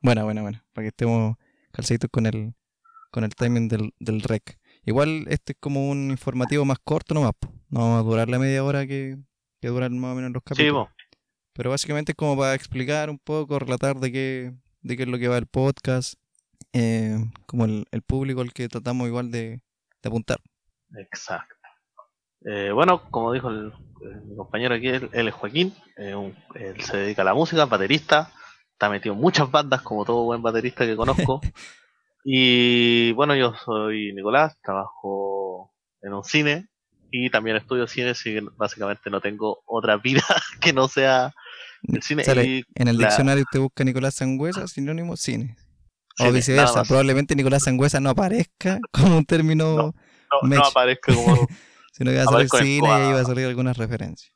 Buena, buena, buena. Para que estemos calcaditos con el, con el timing del, del rec. Igual este es como un informativo más corto nomás. No vamos a durar la media hora que, que duran más o menos los Sí, capítulos. po. Pero básicamente es como para explicar un poco, relatar de qué, de qué es lo que va el podcast, eh, como el, el público al que tratamos igual de, de apuntar. Exacto. Eh, bueno, como dijo el, eh, mi compañero aquí, él, él es Joaquín, eh, un- él se dedica a la música, baterista, está metido en muchas bandas como todo buen baterista que conozco. y bueno, yo soy Nicolás, trabajo en un cine y también estudio cine, así que básicamente no tengo otra vida que no sea el cine. Sale, y en el la- diccionario usted busca Nicolás Sangüesa, sinónimo cine. O viceversa, probablemente Nicolás Sangüesa no aparezca como un término, No, no, no aparezco como sino que va a salir cine y ahí va a salir algunas referencias.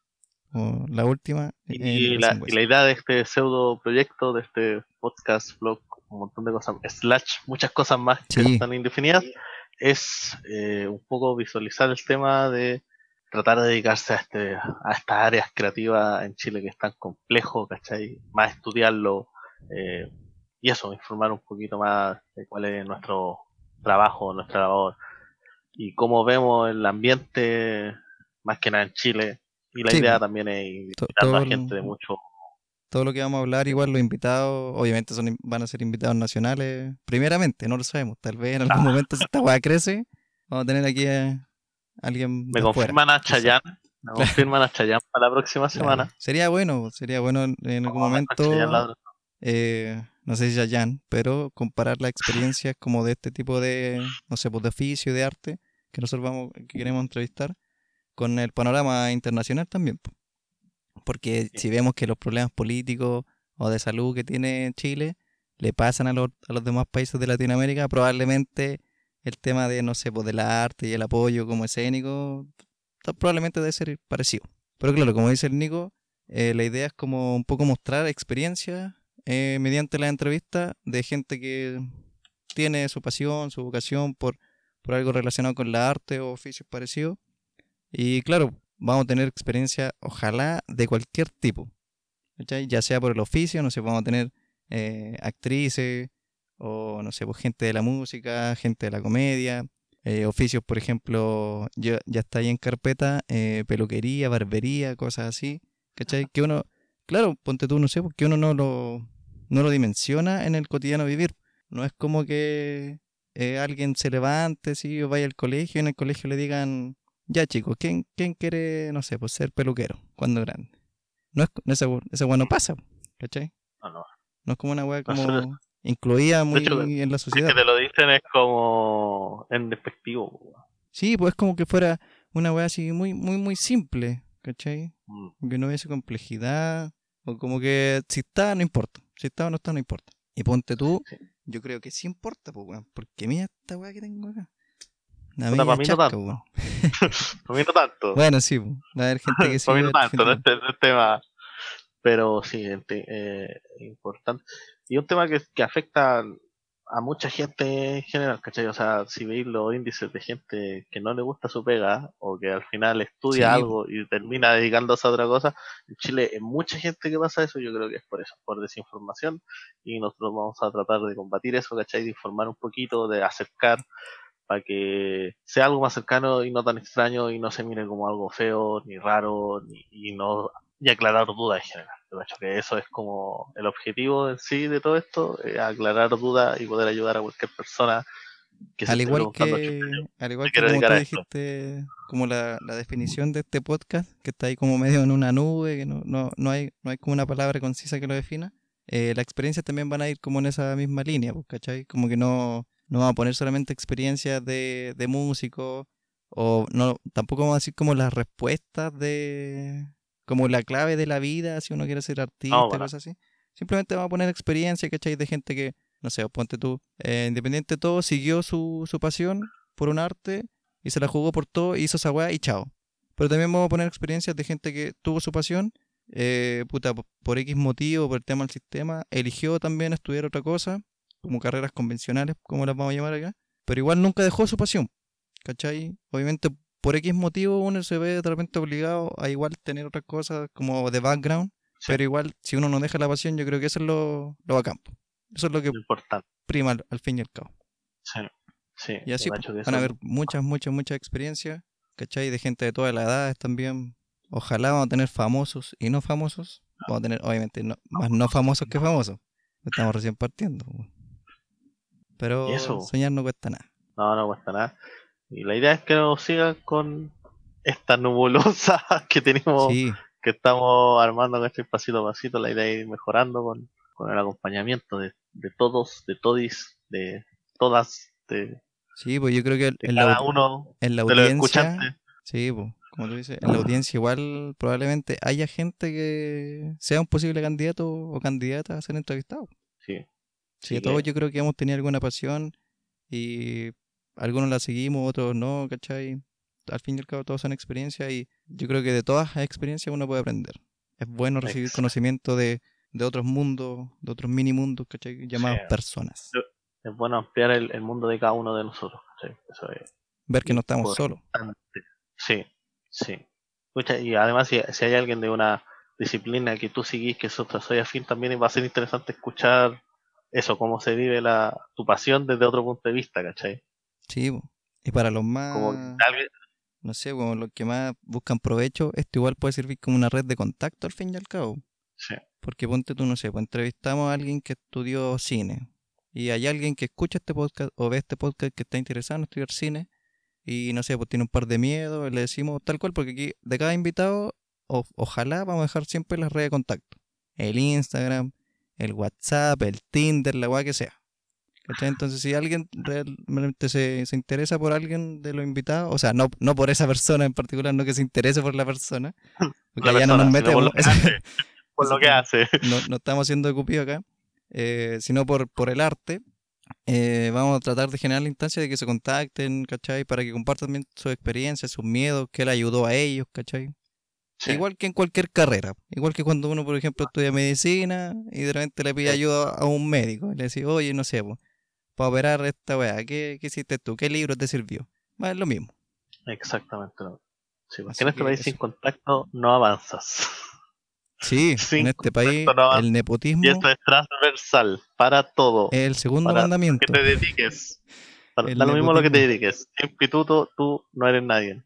La última. Y la, Sangüesa. y la idea de este pseudo proyecto, de este podcast, blog, un montón de cosas, slash, muchas cosas más que están indefinidas, es eh, un poco visualizar el tema de tratar de dedicarse a, este, a estas áreas creativas en Chile que es tan complejo, ¿cachai? Más estudiarlo eh, y eso, informar un poquito más de cuál es nuestro trabajo, nuestra labor y cómo vemos el ambiente, más que nada en Chile. Y la Sí, idea también es todo a el- gente de mucho todo lo que vamos a hablar, igual los invitados, obviamente son, van a ser invitados nacionales, primeramente, no lo sabemos, tal vez en algún Ah. momento si esta weá crece, vamos a tener aquí a alguien Me confirman a no sé. Chayanne. Me confirman a Chayanne para la próxima Claro. semana. Sería bueno, sería bueno en algún a Chayanne la momento, eh, no sé si Yayan, pero comparar las experiencias como de este tipo de, no sé, pues de oficio, de arte, que nosotros vamos, que queremos entrevistar, con el panorama internacional también. po. Porque Sí. si vemos que los problemas políticos o de salud que tiene Chile le pasan a los, a los demás países de Latinoamérica, probablemente el tema de, no sé, pues de la arte y el apoyo como escénico, probablemente debe ser parecido. Pero claro, como dice el Nico, eh, la idea es como un poco mostrar experiencias eh, mediante la entrevista de gente que tiene su pasión, su vocación por, por algo relacionado con la arte o oficios parecidos. Y claro, vamos a tener experiencia, ojalá, de cualquier tipo. ¿cachai? Ya sea por el oficio, no sé, vamos a tener eh, actrices o no sé, pues gente de la música, gente de la comedia, eh, oficios, por ejemplo, ya, ya está ahí en carpeta, eh, peluquería, barbería, cosas así, ¿cachai? Que uno, claro, ponte tú, no sé, porque uno no lo, no lo dimensiona en el cotidiano vivir. No es como que alguien se levante, sí, o vaya al colegio y en el colegio le digan, ya chicos, ¿quién, quién quiere, no sé, pues ser peluquero cuando grande? No es, esa, esa weá no pasa, ¿cachai? No, no. No es como una weá como incluida muy hecho, en la sociedad. que te lo dicen es como en despectivo. Sí, pues es como que fuera una weá así muy, muy, muy simple, ¿cachai? Mm. Que no hubiese complejidad, o como que si está, no importa. Si está o no está, no importa. Y ponte tú, Sí. yo creo que sí importa, pues weón, porque mira esta weá que tengo acá. Puta, media pa' mí no tanto. Para mí no tanto. Bueno, sí, va a haber gente que sí. Para mí no tanto, no este, no este tema. Pero sí, eh, importante. Y un tema que, que afecta a mucha gente en general, ¿cachai? O sea, si veis los índices de gente que no le gusta su pega o que al final estudia Sí. algo y termina dedicándose a otra cosa, en Chile hay mucha gente que pasa eso, yo creo que es por eso, por desinformación y nosotros vamos a tratar de combatir eso, ¿cachai? De informar un poquito, de acercar para que sea algo más cercano y no tan extraño y no se mire como algo feo ni raro ni, y no y aclarar dudas en general. Yo creo que eso es como el objetivo en sí de todo esto, aclarar dudas y poder ayudar a cualquier persona que se al esté igual preguntando, que, "Chuta, al igual que como tú dedicar a esto". dijiste, como la, la definición de este podcast, que está ahí como medio en una nube, que no, no, no hay, no hay como una palabra concisa que lo defina, eh, las experiencias también van a ir como en esa misma línea, pues, ¿cachai? Como que no, no vamos a poner solamente experiencias de, de músicos, o no, tampoco vamos a decir como las respuestas de, como la clave de la vida, si uno quiere ser artista, No, bueno. cosas así. Simplemente vamos a poner experiencias, ¿cachai? De gente que, no sé, ponte tú, eh, independiente de todo, siguió su, su pasión por un arte y se la jugó por todo, hizo esa weá y chao. Pero también vamos a poner experiencias de gente que tuvo su pasión, eh, puta, po- por X motivo, por el tema del sistema, eligió también estudiar otra cosa, como carreras convencionales, como las vamos a llamar acá, pero igual nunca dejó su pasión, ¿cachai? Obviamente por X motivo uno se ve de repente obligado a igual tener otras cosas como de background, Sí. pero igual si uno no deja la pasión, yo creo que eso es lo, lo bacán. po. Eso es lo que importante. prima al, al fin y al cabo. Sí. Sí. Y así pues, van a haber muchas, muchas, muchas experiencias, ¿cachai? De gente de todas las edades también. Ojalá vamos a tener famosos y no famosos. Vamos a tener, obviamente, no- más no famosos que famosos. Estamos recién partiendo. Pero eso. soñar no cuesta nada. No, no cuesta nada. Y la idea es que nos sigan con esta nebulosa que tenemos, Sí, que estamos armando ¿cachai? pasito a pasito. La idea es ir mejorando con, con el acompañamiento de, de todos, de todis, de todas, de, sí, pues yo creo que en la, cada audi- uno en la audiencia, sí, pues, como tú dices, en la audiencia igual probablemente haya gente que sea un posible candidato o candidata a ser entrevistado. Sí, Sí, todos que- yo creo que hemos tenido alguna pasión y algunos la seguimos, otros no, ¿cachai? Al fin y al cabo todos son experiencias y yo creo que de todas las experiencias uno puede aprender. Es bueno recibir Exacto. conocimiento de, de otros mundos, de otros mini mundos, ¿cachai? Llamados Sí. personas. es bueno ampliar el, el mundo de cada uno de nosotros. ¿cachai? Eso es Ver que no estamos solos. Sí, sí. Y además, si, si hay alguien de una disciplina que tú seguís, que soy afín, también va a ser interesante escuchar eso, cómo se vive la, tu pasión desde otro punto de vista, ¿cachai? Sí, y para los más, Como alguien, no sé, como los que más buscan provecho, esto igual puede servir como una red de contacto al fin y al cabo. sí, Porque ponte tú, no sé, pues entrevistamos a alguien que estudió cine. Y hay alguien que escucha este podcast o ve este podcast que está interesado en estudiar cine. Y no sé, pues tiene un par de miedos. Le decimos tal cual, porque aquí de cada invitado, o- ojalá vamos a dejar siempre las redes de contacto: el Instagram, el WhatsApp, el Tinder, la weá que sea. ¿Cachai? Entonces, si alguien realmente se, se interesa por alguien de los invitados, o sea, no, no por esa persona en particular, no que se interese por la persona, porque la ya no nos por metemos. lo que hace, por lo que hace. no, no estamos haciendo de cupido acá, eh, sino por, por el arte. eh, vamos a tratar de generar la instancia de que se contacten, ¿cachai? Para que compartan también sus experiencias, sus miedos, qué le ayudó a ellos, ¿cachai? Sí, Igual que en cualquier carrera. Igual que cuando uno, por ejemplo, estudia medicina y de repente le pide ayuda a un médico. Y le dice, oye, no sé, po, para operar esta weá, ¿qué, ¿qué hiciste tú? ¿Qué libro te sirvió? Va, es lo mismo. exactamente. no. Sí, porque Así en este país eso. sin contacto no avanzas. Sí, Sin en este país no el nepotismo Y esto es transversal para todo. el segundo para mandamiento. que te dediques. Para, da lo mismo lo que te dediques. Sin pituto, tú no eres nadie.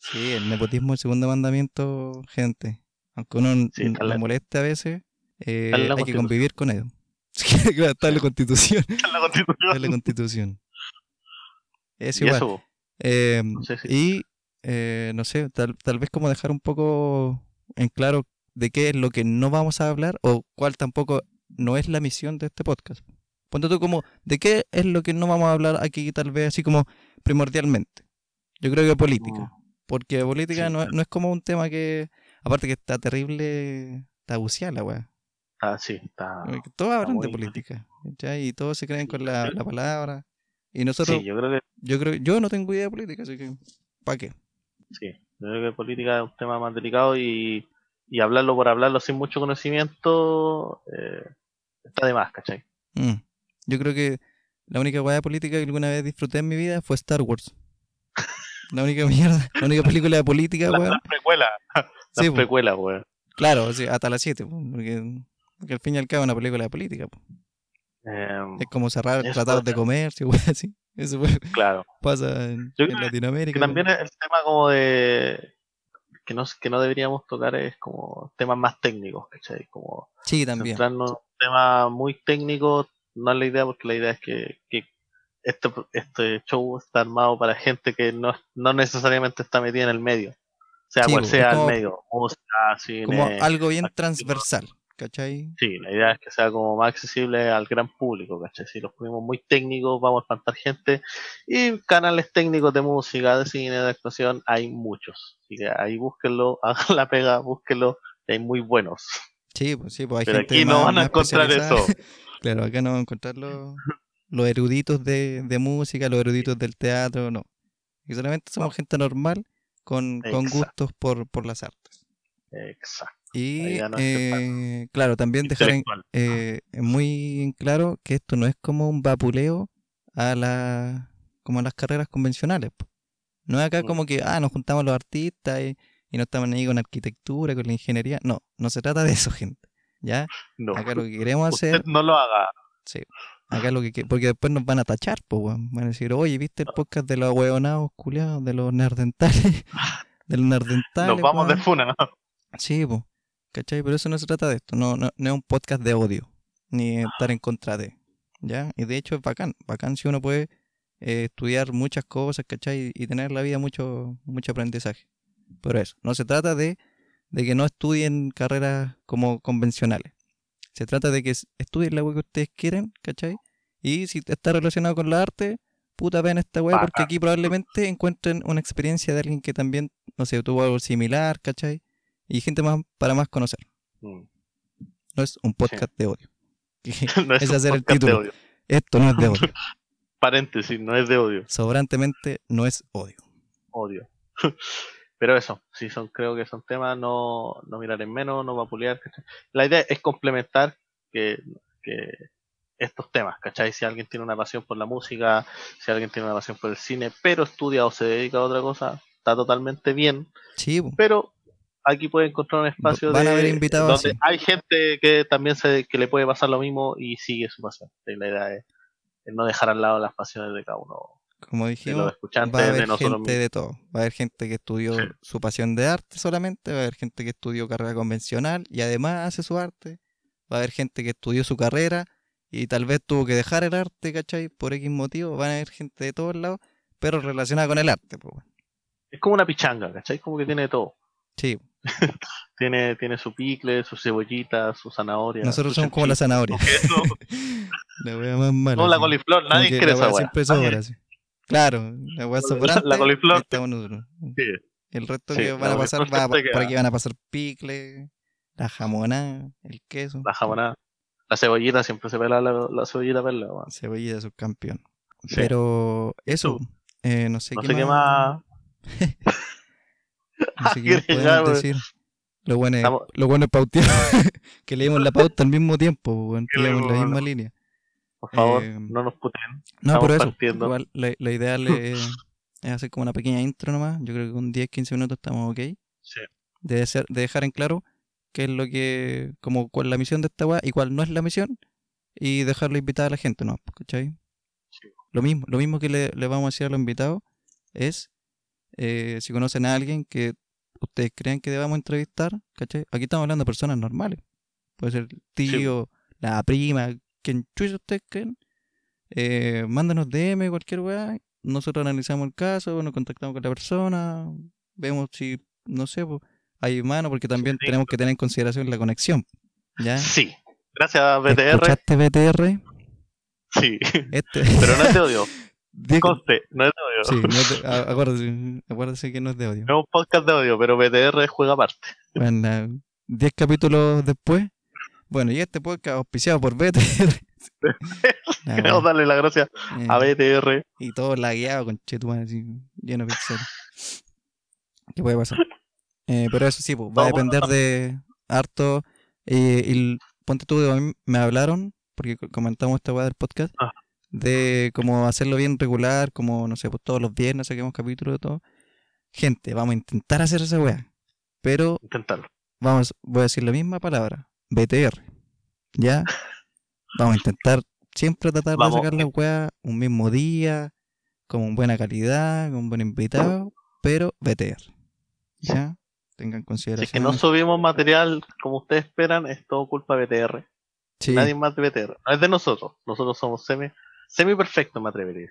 Sí, el nepotismo es el segundo mandamiento, gente. Aunque uno Sí, está la- moleste a veces, eh, está hay que convivir con ello. Sí, claro, está en la constitución. En la constitución. Está en la constitución. Es Y igual. eso, Eh, no sé si- y eh, no sé, tal, tal vez como dejar un poco en claro de qué es lo que no vamos a hablar o cuál tampoco no es la misión de este podcast. Ponte tú como de qué es lo que no vamos a hablar aquí tal vez así como primordialmente. Yo creo que política. Porque política Sí, no, no es como un tema que. Aparte que está terrible. Está buceada la weá. Ah, sí, está. Todos hablan de política. ¿cachai? Y todos se creen Sí, con la, la palabra. Y nosotros, Sí, yo creo que yo creo yo no tengo idea de política, así que. ¿Para qué? sí. Yo creo que política es un tema más delicado y, y hablarlo por hablarlo sin mucho conocimiento eh, está de más, ¿cachai? Mm. Yo creo que la única weá de política que alguna vez disfruté en mi vida fue Star Wars. La única mierda, la única película de política, La, weón. la precuela. La Sí, po. precuela, weón. Claro, sí, hasta las 7, porque, porque al fin y al cabo es una película de política. po. Em, Es como cerrar Eso tratados de comercio, weón, así. Eso fue- claro. pasa en, Yo Latinoamérica. Que también el tema como de que no, que no deberíamos tocar es como temas más técnicos, ¿cachai? Como Sí, también. centrarnos en un tema muy técnico, no es la idea, porque la idea es que, que este, este show está armado para gente que no, no necesariamente está metida en el medio, sea Sí, cual sea como- el medio, música, cine. Como algo bien transversal, ¿cachai? Sí, la idea es que sea como más accesible al gran público, ¿cachai? Si los ponemos muy técnicos, vamos a espantar gente. Y canales técnicos de música, de cine, de actuación, hay muchos. Así que ahí búsquenlo, hagan la pega, búsquenlo, hay muy buenos. Sí, pues sí, pues hay Pero gente aquí no van a encontrar eso. Claro, acá no van a encontrar los, eruditos de, de música, los eruditos del teatro, no. Y solamente somos No. gente normal con, con gustos por, por las artes. Exacto. Y no eh, claro, también dejar en, eh, muy claro que esto no es como un vapuleo a la, como a las carreras convencionales. No es acá como que, ah, nos juntamos los artistas y, y no estamos ahí con arquitectura, con la ingeniería. No, no se trata de eso, gente. ¿Ya? No. Acá lo que queremos hacer, no lo haga. Sí. Acá lo que, que- porque después nos van a tachar, pues, weón. Van a decir, oye, ¿viste el podcast de los hueonados, culiados, de los nerdentales? de los nerdentales. Nos vamos de funa, ¿no? Sí, pues. ¿Cachai? Pero eso no se trata de esto. No, no, no es un podcast de odio. Ni estar en contra de. ¿Ya? Y de hecho es bacán. Bacán si uno puede eh, estudiar muchas cosas, ¿cachai? Y tener en la vida mucho, mucho aprendizaje. Pero eso. No se trata de, de que no estudien carreras como convencionales. Se trata de que estudien la web que ustedes quieren, ¿cachai? Y si está relacionado con la arte, puta vean esta web porque aquí probablemente encuentren una experiencia de alguien que también, no sé, tuvo algo similar, ¿cachai? Y gente más para más conocer. Mm. No es un podcast de odio. No es ser el podcast de título. odio. Esto no es de odio. Paréntesis, no es de odio. Sobrantemente no es odio. Odio. Pero eso, si son, creo que son temas, no, no mirar en menos, no vapulear. ¿cachai? La idea es complementar que, que estos temas, ¿cachai? Si alguien tiene una pasión por la música, si alguien tiene una pasión por el cine, pero estudia o se dedica a otra cosa, está totalmente bien. Sí. Pero aquí puede encontrar un espacio Van a haber invitados donde así. hay gente que también se, que le puede pasar lo mismo y sigue su pasión. Y la idea es, es no dejar al lado las pasiones de cada uno como dijimos, va a haber gente mismos. de todo. Va a haber gente que estudió Sí. su pasión de arte solamente, va a haber gente que estudió carrera convencional y además hace su arte. Va a haber gente que estudió su carrera y tal vez tuvo que dejar el arte, ¿cachai? Por X motivo. Van a haber gente de todos lados, pero relacionada con el arte, pues. bueno. Es como una pichanga, ¿cachai? Como que tiene de todo. Sí, Tiene, tiene su picle, su cebollita, su zanahoria. nosotros su somos como la zanahoria. su queso. La wea más mala. no, la coliflor, nadie quiere esa wea siempre sobra, sí. Claro, la La- sobrante. la coliflor. Sí. El resto Sí, que van a pasar, va, por queda. aquí van a pasar picle, la jamonada, el queso, La jamonada. La cebollita, siempre se pela la, la cebollita perla, weón. cebollita subcampeón. Sí. Pero eso, eh, no sé No qué sé qué más. No sé qué más podemos weón. decir. Lo bueno es, Estamos- lo bueno es pautear, que leímos la pauta al mismo tiempo, Que la misma línea. Por favor, Eh, no nos puteen. No, Estamos pero eso, partiendo. igual la, la ideal es, es hacer como una pequeña intro nomás. Yo creo que con 10-15 minutos estamos ok. Sí. de, ser- de dejar en claro qué es lo que, como cuál es la misión de esta weá y cuál no es la misión, y dejarlo invitar a la gente, ¿no? ¿Cachai? Sí. Lo mismo, lo mismo que le, le vamos a decir a los invitados es, eh, si conocen a alguien que ustedes crean que debamos entrevistar, ¿cachai? Aquí estamos hablando de personas normales. Puede ser el tío, la prima, quien chucha ustedes creen. Eh, mándanos DM, cualquier weá. Nosotros analizamos el caso, nos contactamos con la persona, vemos si, no sé, pues, hay mano, porque también Sí. tenemos que tener en consideración la conexión. ¿Ya? Sí. Gracias, BTR. ¿Escuchaste BTR? Sí. Este. Pero no es de odio. Diez- Conste, no es de Sí, odio. no de- a- acuérdese, acuérdese que no es de odio. No es un podcast de odio, pero BTR juega aparte. Bueno, la- 10 capítulos después. Bueno, y este podcast auspiciado por BTR. Queremos darle las gracias eh, a BTR. Y todo lagueado con chetumas así, lleno de pixeles. ¿Qué puede pasar? Eh, pero eso sí, pues, va a depender de harto. eh, y ponte tú, a mí me hablaron, porque co- comentamos esta weá del podcast, Ah. de cómo hacerlo bien regular, como, no sé, pues todos los viernes saquemos capítulos de todo. Gente, vamos a intentar hacer esa weá. Pero Intentarlo. vamos, voy a decir la misma palabra, BTR. ¿Ya? Vamos a intentar siempre tratar Vamos. de sacar la weá un mismo día, con buena calidad, con buen invitado, pero BTR. ¿Ya? Tengan Si consideración. es que no subimos material como ustedes esperan, es todo culpa de BTR. Sí, Nadie más de BTR. No es de nosotros. Nosotros somos semi, semi perfecto, me atrevería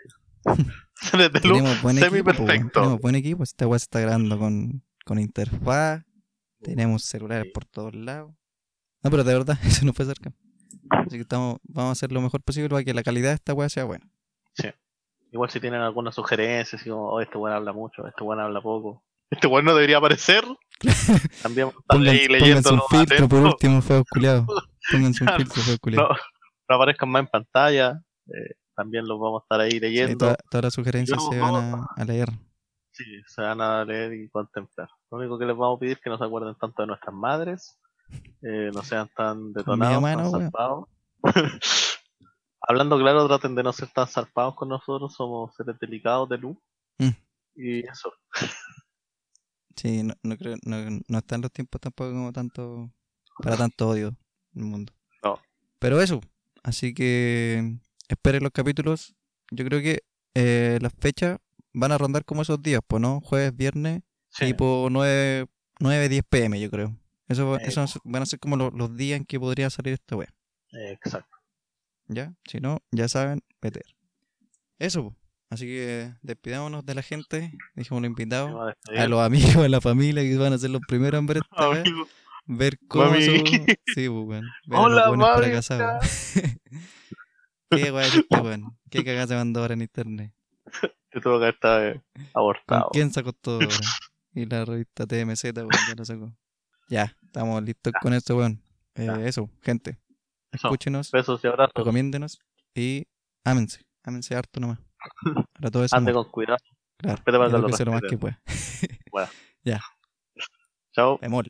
a decir. Tenemos buen semi equipo, perfecto. tenemos buen equipo. Esta weá se está grabando con, con interfaz, tenemos celulares Sí. por todos lados. No, pero de verdad, eso no fue cerca. Así que estamos, vamos a hacer lo mejor posible para que la calidad de esta weá sea buena. Igual si tienen alguna sugerencia, así como, oh, este buen habla mucho, este buen habla poco. Este buen no debería aparecer. También Pongan, ahí leyéndolo un filtro por último, feos culiados. Pónganse un filtro, feos no, culiados. no aparezcan más en pantalla. eh, también los vamos a estar ahí Sí, leyendo. toda- todas las sugerencias se no- van a, a leer. Sí, se van a leer y contemplar. Lo único que les vamos a pedir es que no se acuerden tanto de nuestras madres, eh, no sean tan detonados, mamá tan zarpados. Hablando claro, traten de no ser tan zarpados con nosotros, somos seres delicados de luz. Mm. Y eso. Sí, no, no creo, no, no están los tiempos tampoco como tanto, para tanto odio en el mundo. No. Pero eso, Así que esperen los capítulos. Yo creo que eh, las fechas van a rondar como esos días, pues, ¿no? Jueves, viernes, Sí. tipo 9, 9, 10 pm, yo creo. Eso, esos van a ser como lo- los días en que podría salir esta web. Exacto. ¿Ya? Si no, ya saben, meter. Eso. Así que despidámonos de la gente. Dijimos los invitados. A. A los amigos, a la familia que van a ser los primeros en ver esta Ver cómo Mami. Sí, pues, weón. Ver Hola, los mami. Qué es este weón. Qué cagada se mandó ahora en internet. Te tuvo que ¿Con abortado. quién sacó todo ahora? Y la revista TMZ, weón, ya lo sacó. Ya, estamos listos con esto, weón. Eh, Ya. eso, gente. Eso. Escúchenos, Besos y abrazos. recomiéndenos y ámense. Ámense harto nomás. Para todo eso. Ande con cuidado. Claro. Edúquese lo más que pueda. Chao. Emol.